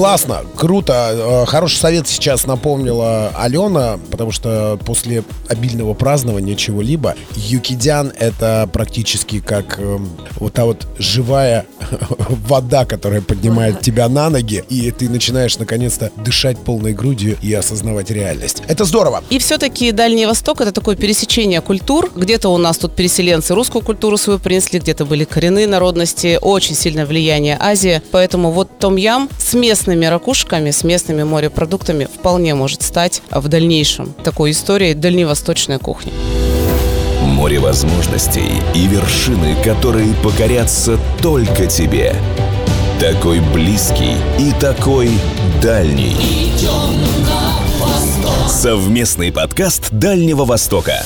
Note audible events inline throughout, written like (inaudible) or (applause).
Классно, круто. Э, хороший совет сейчас напомнила Алена, потому что после обильного празднования чего-либо, юкидян это практически как э, вот та вот живая (laughs) вода, которая поднимает тебя на ноги, и ты начинаешь наконец-то дышать полной грудью и осознавать реальность. Это здорово. И все-таки Дальний Восток это такое пересечение культур. Где-то у нас тут переселенцы русскую культуру свою принесли, где-то были коренные народности, очень сильное влияние Азии. Поэтому вот том-ям с местными ракушками, с местными морепродуктами вполне может стать в дальнейшем такой историей дальневосточной кухни. Море возможностей и вершины, которые покорятся только тебе. Такой близкий и такой дальний. Совместный подкаст Дальнего Востока.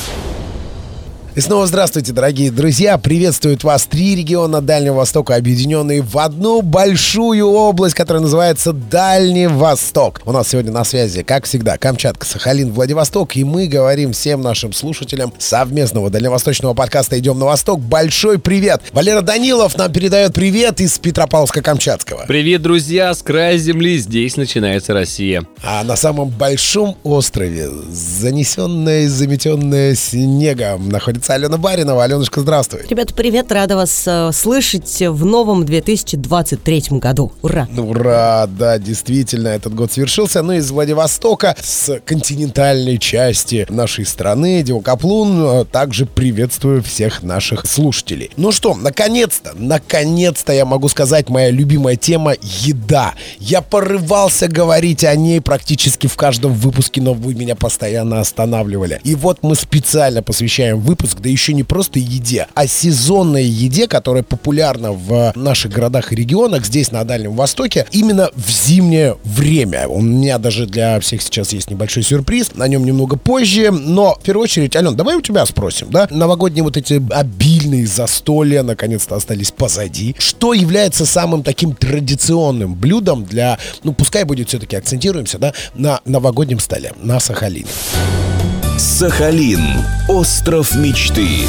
И снова здравствуйте, дорогие друзья. Приветствуют вас три региона Дальнего Востока, объединенные в одну большую область, которая называется Дальний Восток. У нас сегодня на связи, как всегда, Камчатка, Сахалин, Владивосток. И мы говорим всем нашим слушателям совместного дальневосточного подкаста «Идем на восток». Большой привет! Валера Данилов нам передает привет из Петропавловска-Камчатского. Привет, друзья! С края земли здесь начинается Россия. А на самом большом острове, занесенное и заметенное снегом, находится находится Алена Баринова. Аленушка, здравствуй. Ребята, привет, рада вас э, слышать в новом 2023 году. Ура! Ну, ура, да, действительно, этот год свершился. Ну, из Владивостока, с континентальной части нашей страны, Диокаплун, э, также приветствую всех наших слушателей. Ну что, наконец-то, наконец-то я могу сказать, моя любимая тема — еда. Я порывался говорить о ней практически в каждом выпуске, но вы меня постоянно останавливали. И вот мы специально посвящаем выпуск да еще не просто еде, а сезонной еде, которая популярна в наших городах и регионах, здесь на Дальнем Востоке, именно в зимнее время. У меня даже для всех сейчас есть небольшой сюрприз, на нем немного позже, но в первую очередь, Ален, давай у тебя спросим, да? Новогодние вот эти обильные застолья наконец-то остались позади. Что является самым таким традиционным блюдом для, ну, пускай будет все-таки акцентируемся, да, на новогоднем столе, на Сахалине? Сахалин. Остров мечты.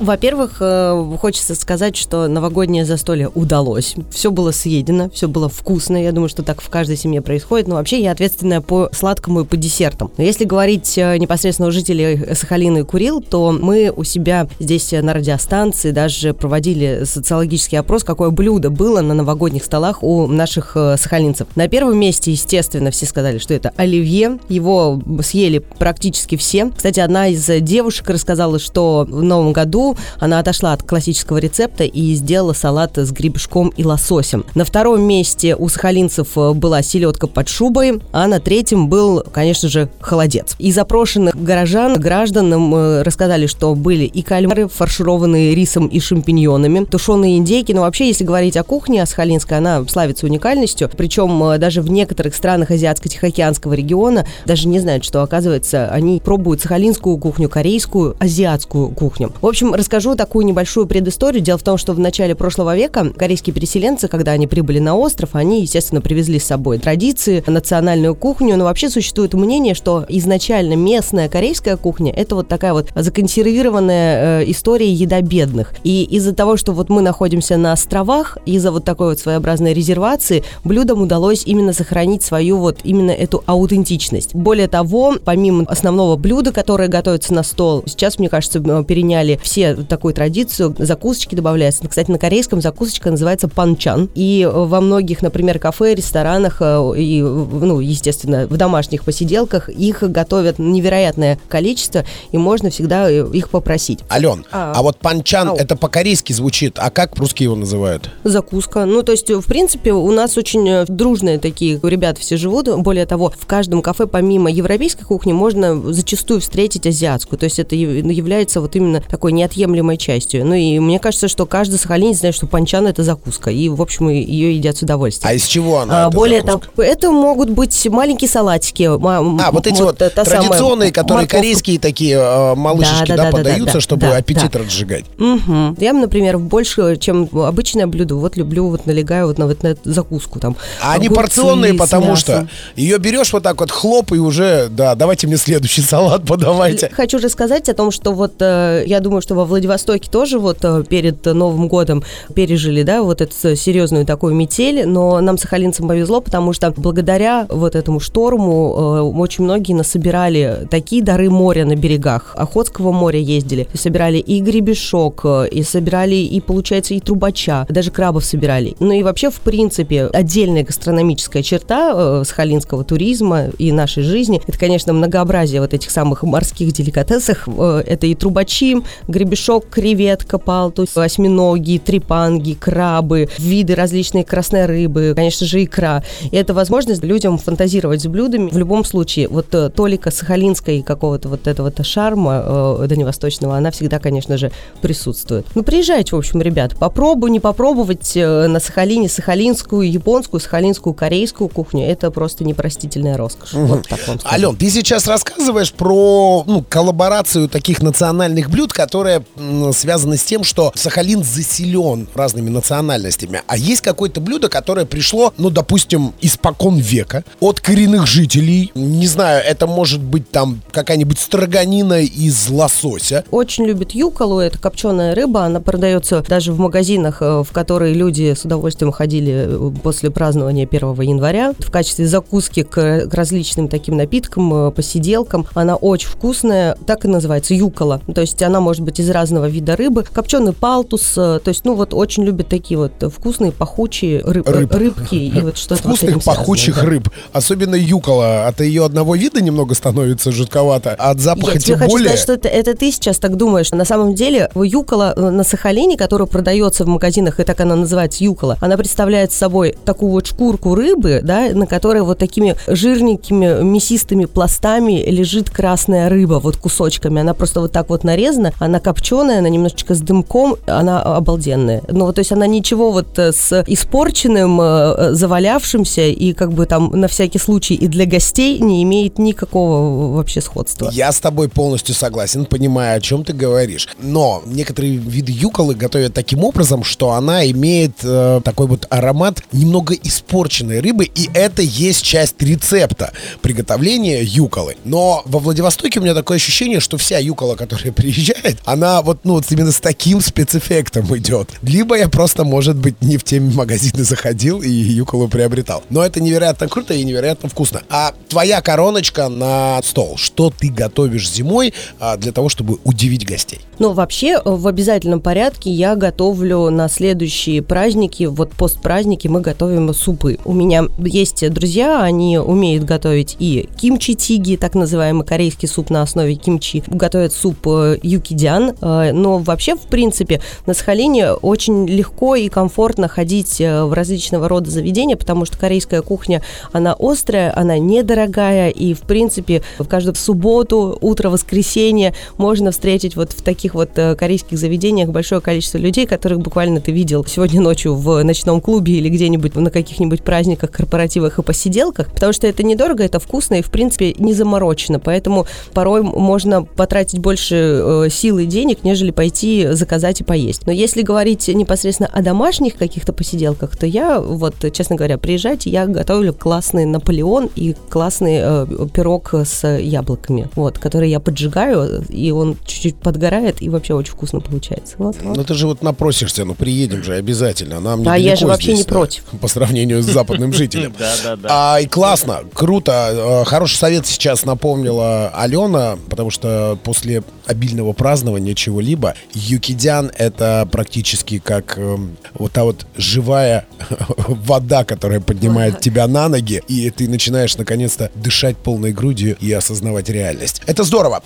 Во-первых, э, хочется сказать, что новогоднее застолье удалось. Все было съедено, все было вкусно. Я думаю, что так в каждой семье происходит. Но вообще я ответственная по сладкому и по десертам. Но если говорить э, непосредственно у жителей Сахалина и Курил, то мы у себя здесь на радиостанции даже проводили социологический опрос, какое блюдо было на новогодних столах у наших э, сахалинцев. На первом месте, естественно, все сказали, что это оливье. Его съели практически все. Кстати, одна из девушек рассказала, что в новом году она отошла от классического рецепта и сделала салат с грибешком и лососем. На втором месте у сахалинцев э, была селедка под шубой, а на третьем был, конечно же, холодец. Из запрошенных горожан, граждан э, рассказали, что были и кальмары, фаршированные рисом и шампиньонами, тушеные индейки. Но вообще, если говорить о кухне сахалинской, она славится уникальностью. Причем э, даже в некоторых странах Азиатско-Тихоокеанского региона даже не знают, что, оказывается, они пробуют сахалинскую кухню, корейскую, азиатскую кухню. В общем, расскажу такую небольшую предысторию. Дело в том, что в начале прошлого века корейские переселенцы, когда они прибыли на остров, они, естественно, привезли с собой традиции, национальную кухню. Но вообще существует мнение, что изначально местная корейская кухня – это вот такая вот законсервированная э, история еда бедных. И из-за того, что вот мы находимся на островах, из-за вот такой вот своеобразной резервации, блюдам удалось именно сохранить свою вот именно эту аутентичность. Более того, помимо основного блюда, которое готовится на стол, сейчас, мне кажется, переняли все такую традицию, закусочки добавляются. Кстати, на корейском закусочка называется панчан. И во многих, например, кафе, ресторанах э, и, ну, естественно, в домашних посиделках их готовят невероятное количество, и можно всегда э, их попросить. Ален, а, а вот панчан, Ау. это по-корейски звучит, а как русские его называют? Закуска. Ну, то есть, в принципе, у нас очень э, дружные такие ребята все живут. Более того, в каждом кафе, помимо европейской кухни, можно зачастую встретить азиатскую. То есть, это является вот именно такой неотъемлемой неотъемлемой частью. Ну и мне кажется, что каждый сахалинец знает, что панчан это закуска, и, в общем, ее едят с удовольствием. А из чего она? А, более того, это могут быть маленькие салатики. А, вот эти вот, вот традиционные, которые морковка. корейские такие э, малышечки, да, да, да, подаются, да, чтобы да, аппетит да. разжигать. Угу. Я, например, больше, чем обычное блюдо, вот люблю, вот налегаю вот на, вот на закуску там. А они порционные, потому что ее берешь вот так вот, хлоп, и уже, да, давайте мне следующий (laughs) салат подавайте. Хочу же сказать о том, что вот э, я думаю, что во Владивостоке тоже вот э, перед Новым годом пережили, да, вот эту серьезную такую метель, но нам, сахалинцам, повезло, потому что благодаря вот этому шторму очень многие насобирали такие дары моря на берегах. Охотского моря ездили, и собирали и гребешок, и собирали, и, получается, и трубача, даже крабов собирали. Ну и вообще, в принципе, отдельная гастрономическая черта э, сахалинского туризма и нашей жизни, это, конечно, многообразие вот этих самых морских деликатесов. Э, это и трубачи, гребешок, креветка, палтус, осьминоги, трепанги, крабы, виды различные красной рыбы, конечно же, икра. И это возможность людям фантазировать с блюдами. В любом случае, вот э, толика сахалинской какого-то вот этого-то шарма э, дальневосточного, она всегда, конечно же, присутствует. Ну, приезжайте, в общем, ребят, попробуй, не попробовать э, на Сахалине сахалинскую, японскую, сахалинскую, корейскую кухню, это просто непростительная роскошь. Угу. Вот так вам Ален, ты сейчас рассказываешь про ну, коллаборацию таких национальных блюд, которые м, связаны с тем, что Сахалин заселен разными национальностями. А есть какое-то блюдо, которое пришло, ну, допустим, испокон века от коренных жителей. Не знаю, это может быть там какая-нибудь строганина из лосося. Очень любит юколу, это копченая рыба, она продается даже в магазинах, э, в которые люди с удовольствием ходили э, после празднования 1 января в качестве закуски к, к различным таким напиткам, э, посиделкам. Она очень вкусная, так и называется, юкола. То есть она может быть из разного вида рыбы. Копченый палтус, то есть, ну вот очень любят такие вот вкусные, пахучие рыб, Рыб. рыбки и вот что-то Вкусных, вот пахучих связано, рыб. Особенно юкола. От ее одного вида немного становится жутковато, а от запаха Я тем тебе более... хочу сказать, что это, это ты сейчас так думаешь. На самом деле юкола на Сахалине, которая продается в магазинах, и так она называется юкола, она представляет собой такую вот шкурку рыбы, да, на которой вот такими жирненькими мясистыми пластами лежит красная рыба, вот кусочками. Она просто вот так вот нарезана, она копченая, она немножечко с дымком, она обалденная. Ну, вот, то есть она ничего вот э, с испорченным, э, завалявшимся и как бы там на всякий случай и для гостей не имеет никакого вообще сходства. Я с тобой полностью согласен, понимаю, о чем ты говоришь. Но некоторые виды юколы готовят таким образом, что она имеет э, такой вот аромат немного испорченной рыбы, и это есть часть рецепта приготовления юколы. Но во Владивостоке у меня такое ощущение, что вся юкола, которая (laughs) приезжает, она вот, ну, вот именно с таким спецэффектом идет. Либо я просто, может быть, не в те магазины заходил и юколу приобретал. Но это невероятно круто и невероятно вкусно. А твоя короночка на стол, что ты готовишь зимой а, для того, чтобы удивить гостей? Ну, вообще, э, в обязательном порядке я готовлю на следующие праздники, вот постпраздники мы готовим супы. У меня есть друзья, они умеют готовить и кимчи-тиги, так называемый корейский суп на основе кимчи, готовят суп э, юкидян, э, но вообще, в принципе, на Сахалине очень легко и комфортно ходить в различного рода заведения, потому что корейская кухня, она острая, она недорогая, и, в принципе, в каждую субботу, утро воскресенье можно встретить вот в таких вот корейских заведениях большое количество людей, которых буквально ты видел сегодня ночью в ночном клубе или где-нибудь на каких-нибудь праздниках, корпоративах и посиделках, потому что это недорого, это вкусно и, в принципе, не заморочено. Поэтому порой можно потратить больше э, сил и денег, нежели пойти заказать и поесть. Но если говорить непосредственно о домашних каких-то посиделках, то я, вот, честно говоря, приезжайте, я готовлю классный Наполеон и классный э, пирог с яблоками, вот, который я поджигаю, и он чуть-чуть подгорает, и вообще очень вкусно получается. Вот, вот. Ну ты же вот напросишься, ну приедем же обязательно. Нам да, я же вообще не против. По сравнению с западным жителем. (laughs) Да, да, да. А, и классно, круто. Э, хороший совет сейчас напомнила Алена, потому что после обильного празднования чего-либо, юкидян это практически как э, вот та вот живая (laughs) вода, которая поднимает тебя на ноги, и ты начинаешь наконец-то дышать полной грудью и осознавать реальность. Это здорово.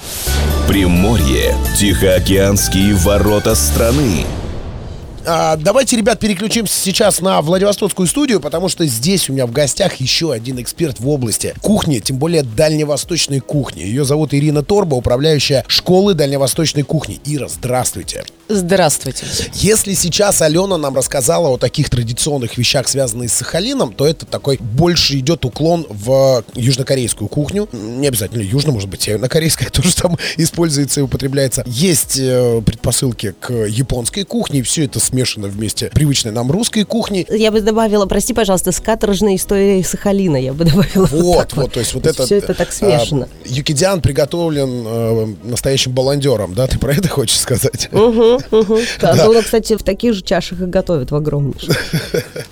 Приморье. Тихоокеанские ворота страны. А, давайте, ребят, переключимся сейчас на Владивостокскую студию, потому что здесь у меня в гостях еще один эксперт в области кухни, тем более дальневосточной кухни. Ее зовут Ирина Торба, управляющая школы дальневосточной кухни. Ира, здравствуйте. Здравствуйте. Если сейчас Алена нам рассказала о таких традиционных вещах, связанных с Сахалином, то это такой больше идет уклон в южнокорейскую кухню. Не обязательно южно, может быть, севернокорейская (laughs) тоже там используется и употребляется. Есть э, предпосылки к японской кухне, и все это смешано вместе привычной нам русской кухни. Я бы добавила, прости, пожалуйста, с каторжной историей Сахалина, я бы (laughs) добавила. Вот, вот, то есть вот это... Все это так смешано. А, юкидиан приготовлен э, настоящим баландером, да? Ты про это хочешь сказать? Угу, да. Ну, кстати, в таких же чашах и готовят в огромнейших.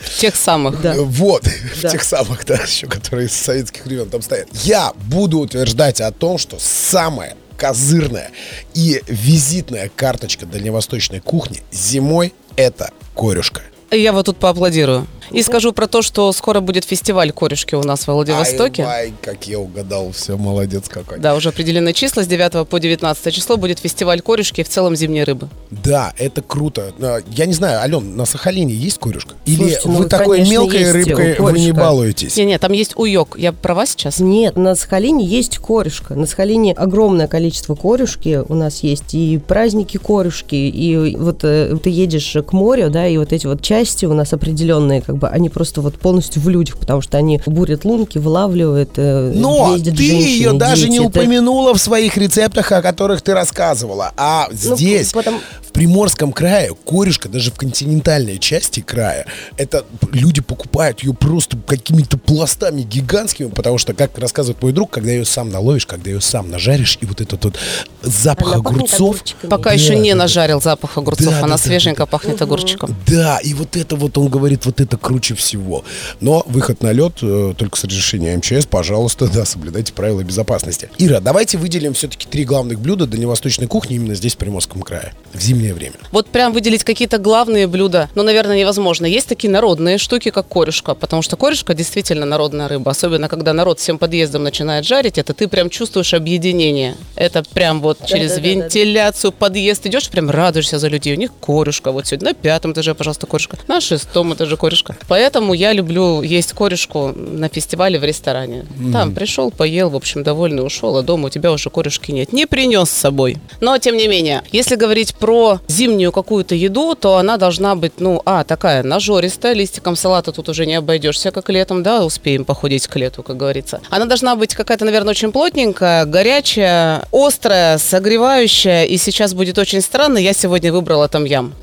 В тех самых. Да. Вот, в тех самых, да, еще, которые с советских времен там стоят. Я буду утверждать о том, что самое козырная и визитная карточка дальневосточной кухни зимой это корюшка. Я вот тут поаплодирую. И скажу про то, что скоро будет фестиваль корешки у нас в Владивостоке. Ай, ай, как я угадал, все, молодец какой. Да, уже определены числа. С 9 по 19 число будет фестиваль корешки и в целом зимней рыбы. Да, это круто. Я не знаю, Ален, на Сахалине есть корюшка? Или Слушайте, ну, вы такой конечно, мелкой рыбкой вы не балуетесь? Не-не, там есть уёк. Я права сейчас? Нет, на Сахалине есть корешка. На Сахалине огромное количество корюшки. У нас есть и праздники корюшки, и вот э, ты едешь к морю, да, и вот эти вот части у нас определенные, как бы, они просто вот полностью в людях, потому что они бурят лунки, вылавливают, э, Но ты женщины, ее даже не дети. Это- упомянула в своих рецептах, о которых ты рассказывала. А Ну, здесь, потом- в Приморском крае, корешка, даже в континентальной части края, это люди покупают ее просто какими-то пластами гигантскими, потому что, как рассказывает мой друг, когда ее сам наловишь, когда ее сам нажаришь, и вот этот вот запах Она огурцов. Пока Да, еще не да, да. нажарил запах огурцов, Да, да, она да, свеженько пахнет огурчиком. Да, и вот это вот он говорит, вот это круче всего. Но выход на лед э, только с разрешения МЧС, пожалуйста, да, соблюдайте правила безопасности. Ира, давайте выделим все-таки три главных блюда дальневосточной кухни именно здесь, в Приморском крае, в зимнее время. Вот прям выделить какие-то главные блюда, ну, наверное, невозможно. Есть такие народные штуки, как корешка, потому что корешка действительно народная рыба, особенно когда народ всем подъездом начинает жарить, это ты прям чувствуешь объединение. Это прям вот через Да-да-да-да. вентиляцию подъезд идешь, прям радуешься за людей. У них корешка вот сегодня на пятом этаже, пожалуйста, корешка, на шестом этаже корешка. Поэтому я люблю есть корешку на фестивале в ресторане. Там пришел, поел, в общем, довольный ушел, а дома у тебя уже корешки нет. Не принес с собой. Но, тем не менее, если говорить про зимнюю какую-то еду, то она должна быть, ну, а, такая нажористая, листиком салата тут уже не обойдешься, как летом, да, успеем похудеть к лету, как говорится. Она должна быть какая-то, наверное, очень плотненькая, горячая, острая, согревающая, и сейчас будет очень странно, я сегодня выбрала там ям.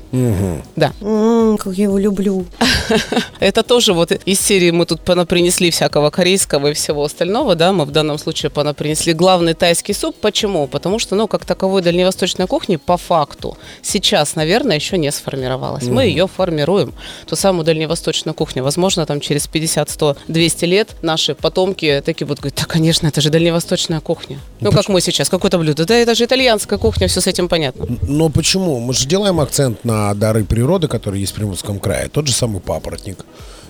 Да. М, как я его люблю. (laughs) Это тоже вот из серии мы тут понапринесли всякого корейского и всего остального, да, мы в данном случае понапринесли главный тайский суп. Почему? Потому что, ну, как таковой дальневосточной кухни по факту сейчас, наверное, еще не сформировалась. Мы ее формируем, ту самую дальневосточную кухню. Возможно, там через 50, 100, 200 лет наши потомки такие будут говорить, да, конечно, это же дальневосточная кухня. Ну, как мы сейчас, какое-то блюдо. Да, это же итальянская кухня, все с этим понятно. Но почему? Мы же делаем акцент на дары природы, которые есть в Приморском крае. Тот же самый папоротник,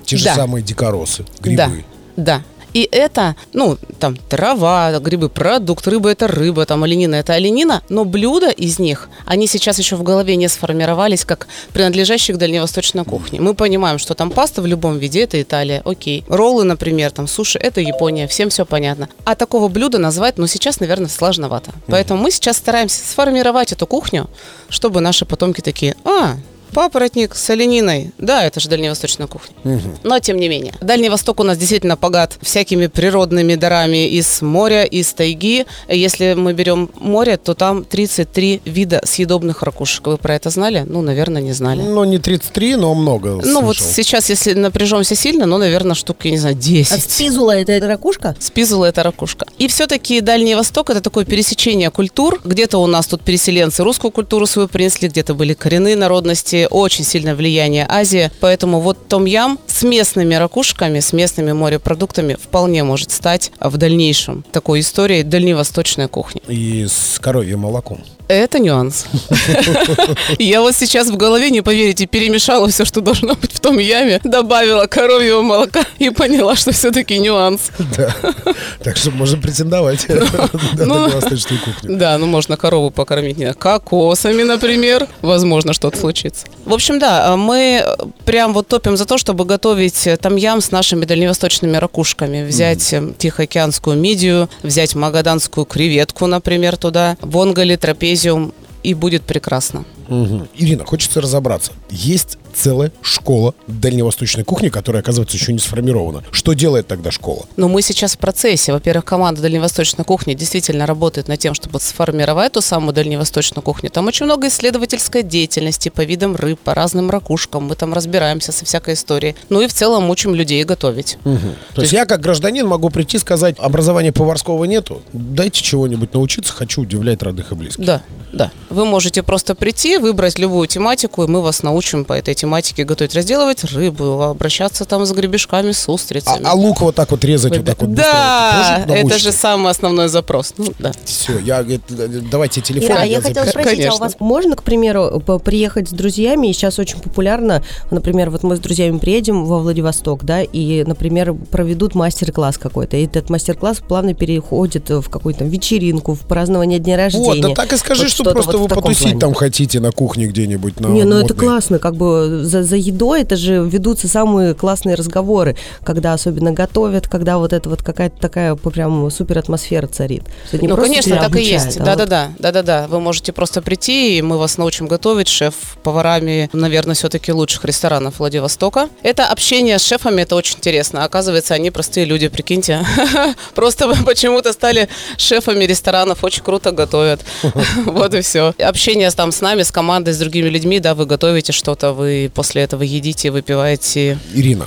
те же самые дикоросы, грибы. Да, да. И это, ну, там, трава, грибы, продукт, рыба – это рыба, там, оленина – это оленина, но блюда из них, они сейчас еще в голове не сформировались как принадлежащие к дальневосточной кухне. Мы понимаем, что там паста в любом виде – это Италия, окей. Роллы, например, там, суши – это Япония, всем все понятно. А такого блюда назвать, ну, сейчас, наверное, сложновато. Поэтому мы сейчас стараемся сформировать эту кухню, чтобы наши потомки такие, а, Папоротник с олениной. Да, это же дальневосточная кухня. Но тем не менее. Дальний Восток у нас действительно богат всякими природными дарами из моря, из тайги. Если мы берем море, то там 33 вида съедобных ракушек. Вы про это знали? Ну, наверное, не знали. Ну, не 33, но много Ну вот слышал. сейчас, если напряжемся сильно, ну, наверное, штук, я не знаю, 10. А спизула это, это ракушка? Спизула это ракушка. И все-таки Дальний Восток это такое пересечение культур. Где-то у нас тут переселенцы русскую культуру свою принесли, где-то были коренные народности, очень сильное влияние Азии. Поэтому вот том-ям с местными ракушками, с местными морепродуктами вполне может стать в дальнейшем такой историей дальневосточной кухни. И с коровьим молоком. Это нюанс. (laughs) Я вот сейчас в голове, не поверите, перемешала все, что должно быть в том яме, добавила коровьего молока и поняла, что все-таки нюанс. Да. Так что можно претендовать (laughs) на ну, дальневосточную кухню. Да, ну можно корову покормить не кокосами, например. Возможно, что-то случится. В общем, да, мы прям вот топим за то, чтобы готовить там-ям с нашими дальневосточными ракушками. Взять э, тихоокеанскую мидию, взять магаданскую креветку, например, туда, вонгали, трапезиум, и будет прекрасно. Мгм. Ирина, хочется разобраться. Есть целая школа дальневосточной кухни, которая, оказывается, еще не сформирована. Что делает тогда школа? Но мы сейчас в процессе. Во-первых, команда Дальневосточной кухни действительно работает над тем, чтобы сформировать ту самую Дальневосточную кухню. Там очень много исследовательской деятельности по видам рыб, по разным ракушкам. Мы там разбираемся со всякой историей. Ну и в целом учим людей готовить. То есть я, как гражданин, могу прийти и сказать, образования поварского нету, дайте чего-нибудь научиться, хочу удивлять родных и близких. Да, да. Вы можете просто прийти, выбрать любую тематику, и мы вас научим по этой тематике готовить, разделывать рыбу, обращаться там с гребешками, с А, устрицами. а лук вот так вот резать, вот так вот да, это тоже это же самый основной запрос. Ну, да. Все, я, э, давайте телефон. Ира, а я я хотела спросить, а у Конечно. вас можно, к примеру, приехать с друзьями, и сейчас очень популярно, например, вот мы с друзьями приедем во Владивосток, да, и, например, проведут мастер-класс какой-то, и этот мастер-класс плавно переходит в какую-то вечеринку, в празднование дня рождения. Вот, да так и скажи, Вот что что-то просто вот вы потусить плане. там хотите на кухне где-нибудь. На Не, ну это модной. классно, как бы за, за едой это же ведутся самые классные разговоры, когда особенно готовят, когда вот это вот какая-то такая прям супер атмосфера царит. Ну, конечно, так и обучают, есть. а Да, вот- да, да, да, да, да. Вы можете просто прийти, и мы вас научим готовить. Шеф поварами, наверное, все-таки лучших ресторанов Владивостока. Это общение с шефами, это очень интересно. Оказывается, они простые люди, прикиньте. (laughs) Просто почему-то стали шефами ресторанов, очень круто готовят. (laughs) Вот и все. Общение там с нами, с командой, с другими людьми, да, вы готовите что-то, вы после этого едите, выпиваете. Ирина,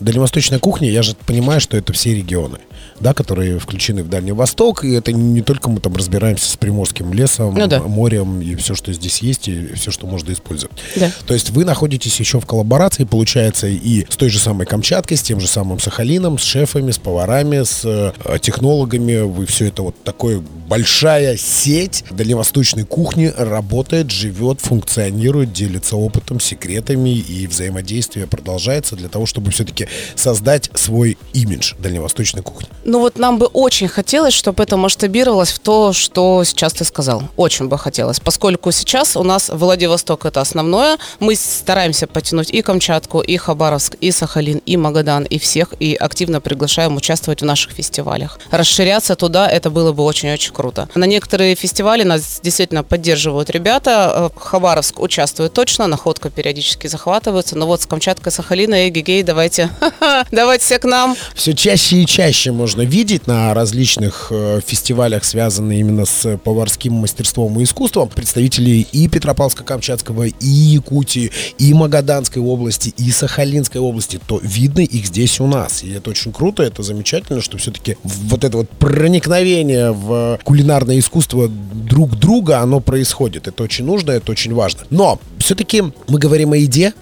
дальневосточная кухня, я же понимаю, что это все регионы, да, которые включены в Дальний Восток, и это не только мы там разбираемся с Приморским лесом, Ну да. морем и все, что здесь есть, и все, что можно использовать. Да. То есть вы находитесь еще в коллаборации, получается, и с той же самой Камчаткой, с тем же самым Сахалином, с шефами, с поварами, с э, технологами. Вы все это вот такое большая сеть дальневосточной кухни работает, живет, функционирует, делится опытом, секретами и взаимодействие продолжается для того, чтобы все-таки создать свой имидж дальневосточной кухни. Ну вот нам бы очень хотелось, чтобы это масштабировалось в то, что сейчас ты сказал. Очень бы хотелось. Поскольку сейчас у нас Владивосток это основное, мы стараемся потянуть и Камчатку, и Хабаровск, и Сахалин, и Магадан, и всех, и активно приглашаем участвовать в наших фестивалях. Расширяться туда, это было бы очень-очень круто. На некоторые фестивали нас действительно поддерживают ребята. Э, Хабаровск участвует точно, находка периодически захватывается. Но вот с Камчаткой, Сахалина, эгегей, давайте, (laughs) давайте все к нам. Все чаще и чаще можно видеть на различных э, фестивалях, связанных именно с поварским мастерством и искусством, представителей и Петропавловска-Камчатского, и Якутии, и Магаданской области, и Сахалинской области, то видно их здесь у нас. И это очень круто, это замечательно, что все-таки вот это вот проникновение в кулинарное искусство друг друга, оно происходит. Это очень нужно, это очень важно. Но все-таки мы говорим о еде.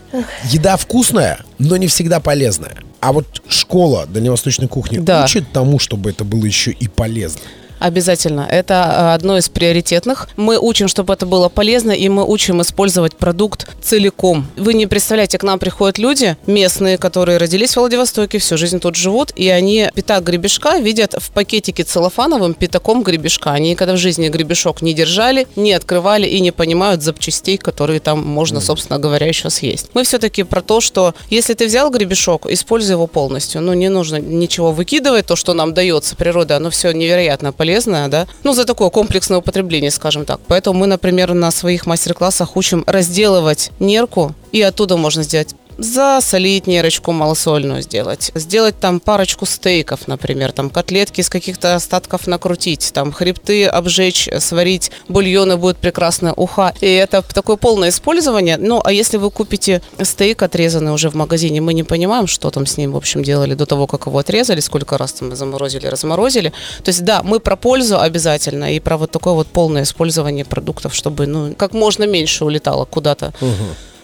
Еда вкусная, но не всегда полезная. А вот школа дальневосточной кухни Да. учит тому, чтобы это было еще и полезно. Обязательно. Это э, одно из приоритетных. Мы учим, чтобы это было полезно, и мы учим использовать продукт целиком. Вы не представляете, к нам приходят люди местные, которые родились в Владивостоке, всю жизнь тут живут, и они пятак гребешка видят в пакетике целлофановым пятаком гребешка. Они никогда в жизни гребешок не держали, не открывали и не понимают запчастей, которые там можно, собственно говоря, еще съесть. Мы все-таки про то, что если ты взял гребешок, используй его полностью. Ну, не нужно ничего выкидывать, то, что нам дается природа, оно все невероятно полезное, да, ну, за такое комплексное употребление, скажем так. Поэтому мы, например, на своих мастер-классах учим разделывать нерку, и оттуда можно сделать засолить нерочку малосольную сделать, сделать там парочку стейков, например, там котлетки из каких-то остатков накрутить, там хребты обжечь, сварить, бульоны будет прекрасная уха. И это такое полное использование. Ну, а если вы купите стейк отрезанный уже в магазине, мы не понимаем, что там с ним, в общем, делали до того, как его отрезали, сколько раз там заморозили, разморозили. То есть, да, мы про пользу обязательно и про вот такое вот полное использование продуктов, чтобы, ну, как можно меньше улетало куда-то.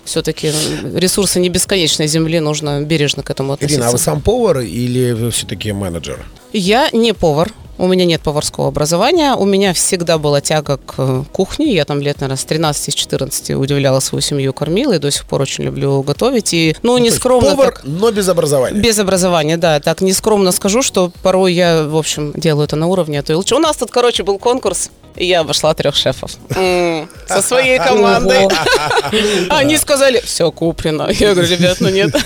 Все-таки ресурсы не бесконечной земли, нужно бережно к этому относиться. Ирина, а вы сам повар или вы все-таки менеджер? Я не повар. У меня нет поварского образования. У меня всегда была тяга к э, кухне. Я там лет, наверное, с 13 с 14 удивляла свою семью, кормила. И до сих пор очень люблю готовить. И, ну, не То есть скромно повар, так- но без образования. Без образования, да. Так нескромно скажу, что порой я, в общем, делаю это на уровне, а то и лучше. У нас тут, короче, был конкурс, и я обошла трех шефов. Со своей командой. (laughs) Они сказали, все куплено. Я говорю, ребят, ну нет. (laughs)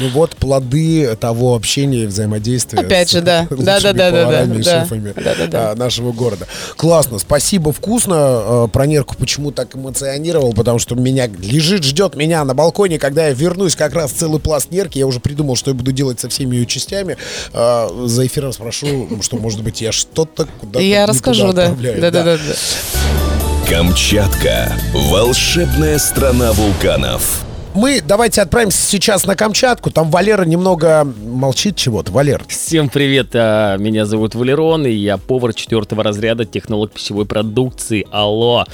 Ну вот плоды того общения и взаимодействия. Опять же, да. Да, да, да, да, да. нашего города. Классно, спасибо, вкусно. А, Про нерку почему так эмоционировал, потому что меня лежит, ждет меня на балконе, когда я вернусь как раз целый пласт нерки. Я уже придумал, что я буду делать со всеми ее частями. А, За эфиром спрошу, что, может быть, я что-то куда-то Я расскажу, да. Да, да, да. Камчатка. Волшебная страна вулканов. Мы давайте отправимся сейчас на Камчатку. Там Валера немного молчит чего-то. Валер, Всем привет, а, меня зовут Валерон, и я повар четвертого разряда, технолог пищевой продукции. Алло!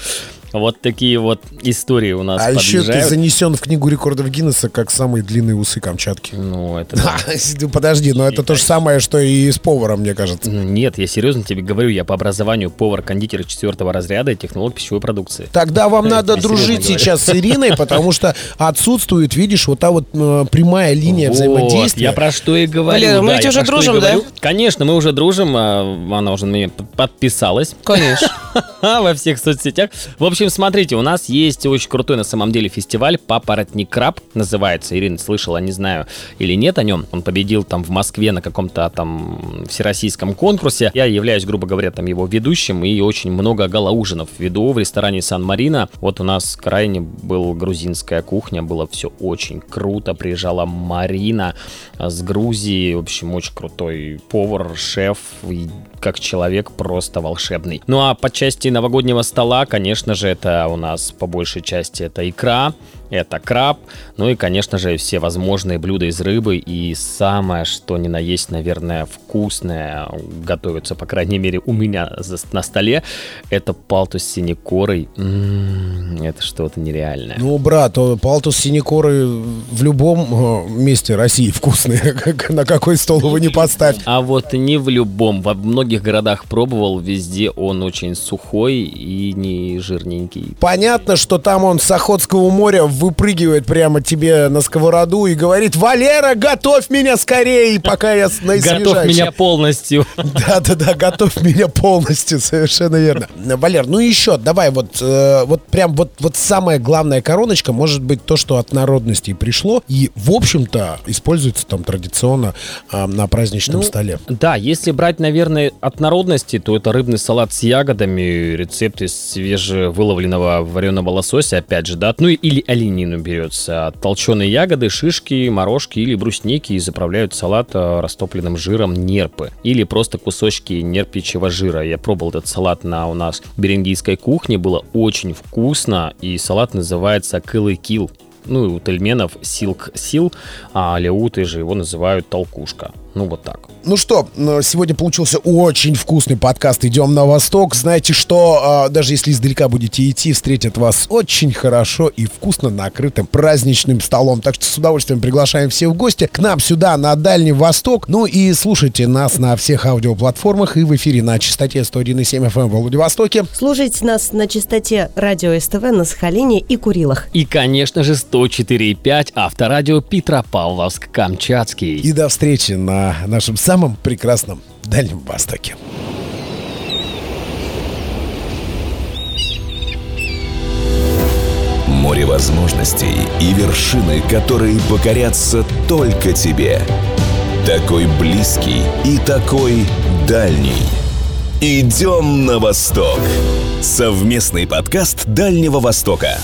Вот такие вот истории у нас а еще ты подъезжают. занесен в книгу рекордов Гиннесса как самые длинные усы Камчатки. Ну, это (laughs) да. Да, подожди, но это то же самое, что и с поваром, мне кажется. Ну, Нет, я серьезно тебе говорю, я по образованию повар-кондитер четвертого разряда и технолог пищевой продукции. Тогда вам (laughs) Я надо дружить сейчас с Ириной, потому что отсутствует, видишь, вот та вот э, прямая линия Вот, взаимодействия. я про что и говорю. Мы ведь уже дружим, да? Конечно, мы уже дружим, а, она уже на меня подписалась Конечно. (laughs) во всех соцсетях. В общем, смотрите, у нас есть очень крутой на самом деле фестиваль «Папоротник краб» называется. Ирина слышала, не знаю, или нет о нем. Он победил там в Москве на каком-то там всероссийском конкурсе. Я являюсь, грубо говоря, там его ведущим и очень много галаужинов веду в ресторане Сан-Марино. Вот у нас крайне был грузинская кухня, было все очень круто. Приезжала Марина а, с Грузии, в общем, очень крутой повар, шеф, и как человек просто волшебный. Ну а по части новогоднего стола, конечно же, это у нас по большей части это икра, это краб, ну и, конечно же, все возможные блюда из рыбы. И самое, что ни на есть, наверное, вкусное, готовится, по крайней мере, у меня на столе, это палтус с синекорой. М, Это что-то нереальное. Ну, брат, палтус синекоры в любом месте России вкусные. (laughs) Как- На какой стол его не поставь. А вот не в любом, во многих городах пробовал, везде он очень сухой и не жирненький. Понятно, что там он с Охотского моря выпрыгивает прямо тебе на сковороду и говорит, Валера, готовь меня скорее, пока я с- наисвежаюсь». Готов меня полностью. (laughs) Да-да-да, готовь меня полностью, совершенно верно. Валер, ну еще, давай, вот, э, вот прям вот, вот самая главная короночка может быть то, что от народностей пришло и, в общем-то, используется там традиционно э, на праздничном Ну, столе. Да, если брать, наверное, от народности, то это рыбный салат с ягодами, рецепт из свежевыловленного вареного лосося, опять же, да, ну или оленину берется, толченые ягоды, шишки, морожки или брусники и заправляют салат э, растопленным жиром нерпы или просто кусочки нерпичьего жира. Я пробовал этот салат на у нас берингийской кухне, было очень вкусно, и салат называется кылый кил. Ну и у тельменов силк сил, а алеуты же его называют толкушка. Ну вот так. Ну что, сегодня получился очень вкусный подкаст «Идем на восток». Знаете что, э, даже если издалека будете идти, встретят вас очень хорошо и вкусно накрытым праздничным столом. Так что с удовольствием приглашаем всех в гости к нам сюда, на Дальний Восток. Ну и слушайте нас на всех аудиоплатформах и в эфире на частоте 101,7 FM в Владивостоке. Слушайте нас на частоте радио СТВ на Сахалине и Курилах. И, конечно же, 104,5 авторадио Петропавловск-Камчатский. И до встречи на нашем самом прекрасном Дальнем Востоке. Море возможностей и вершины, которые покорятся только тебе. Такой близкий и такой дальний. Идем на восток. Совместный подкаст Дальнего Востока.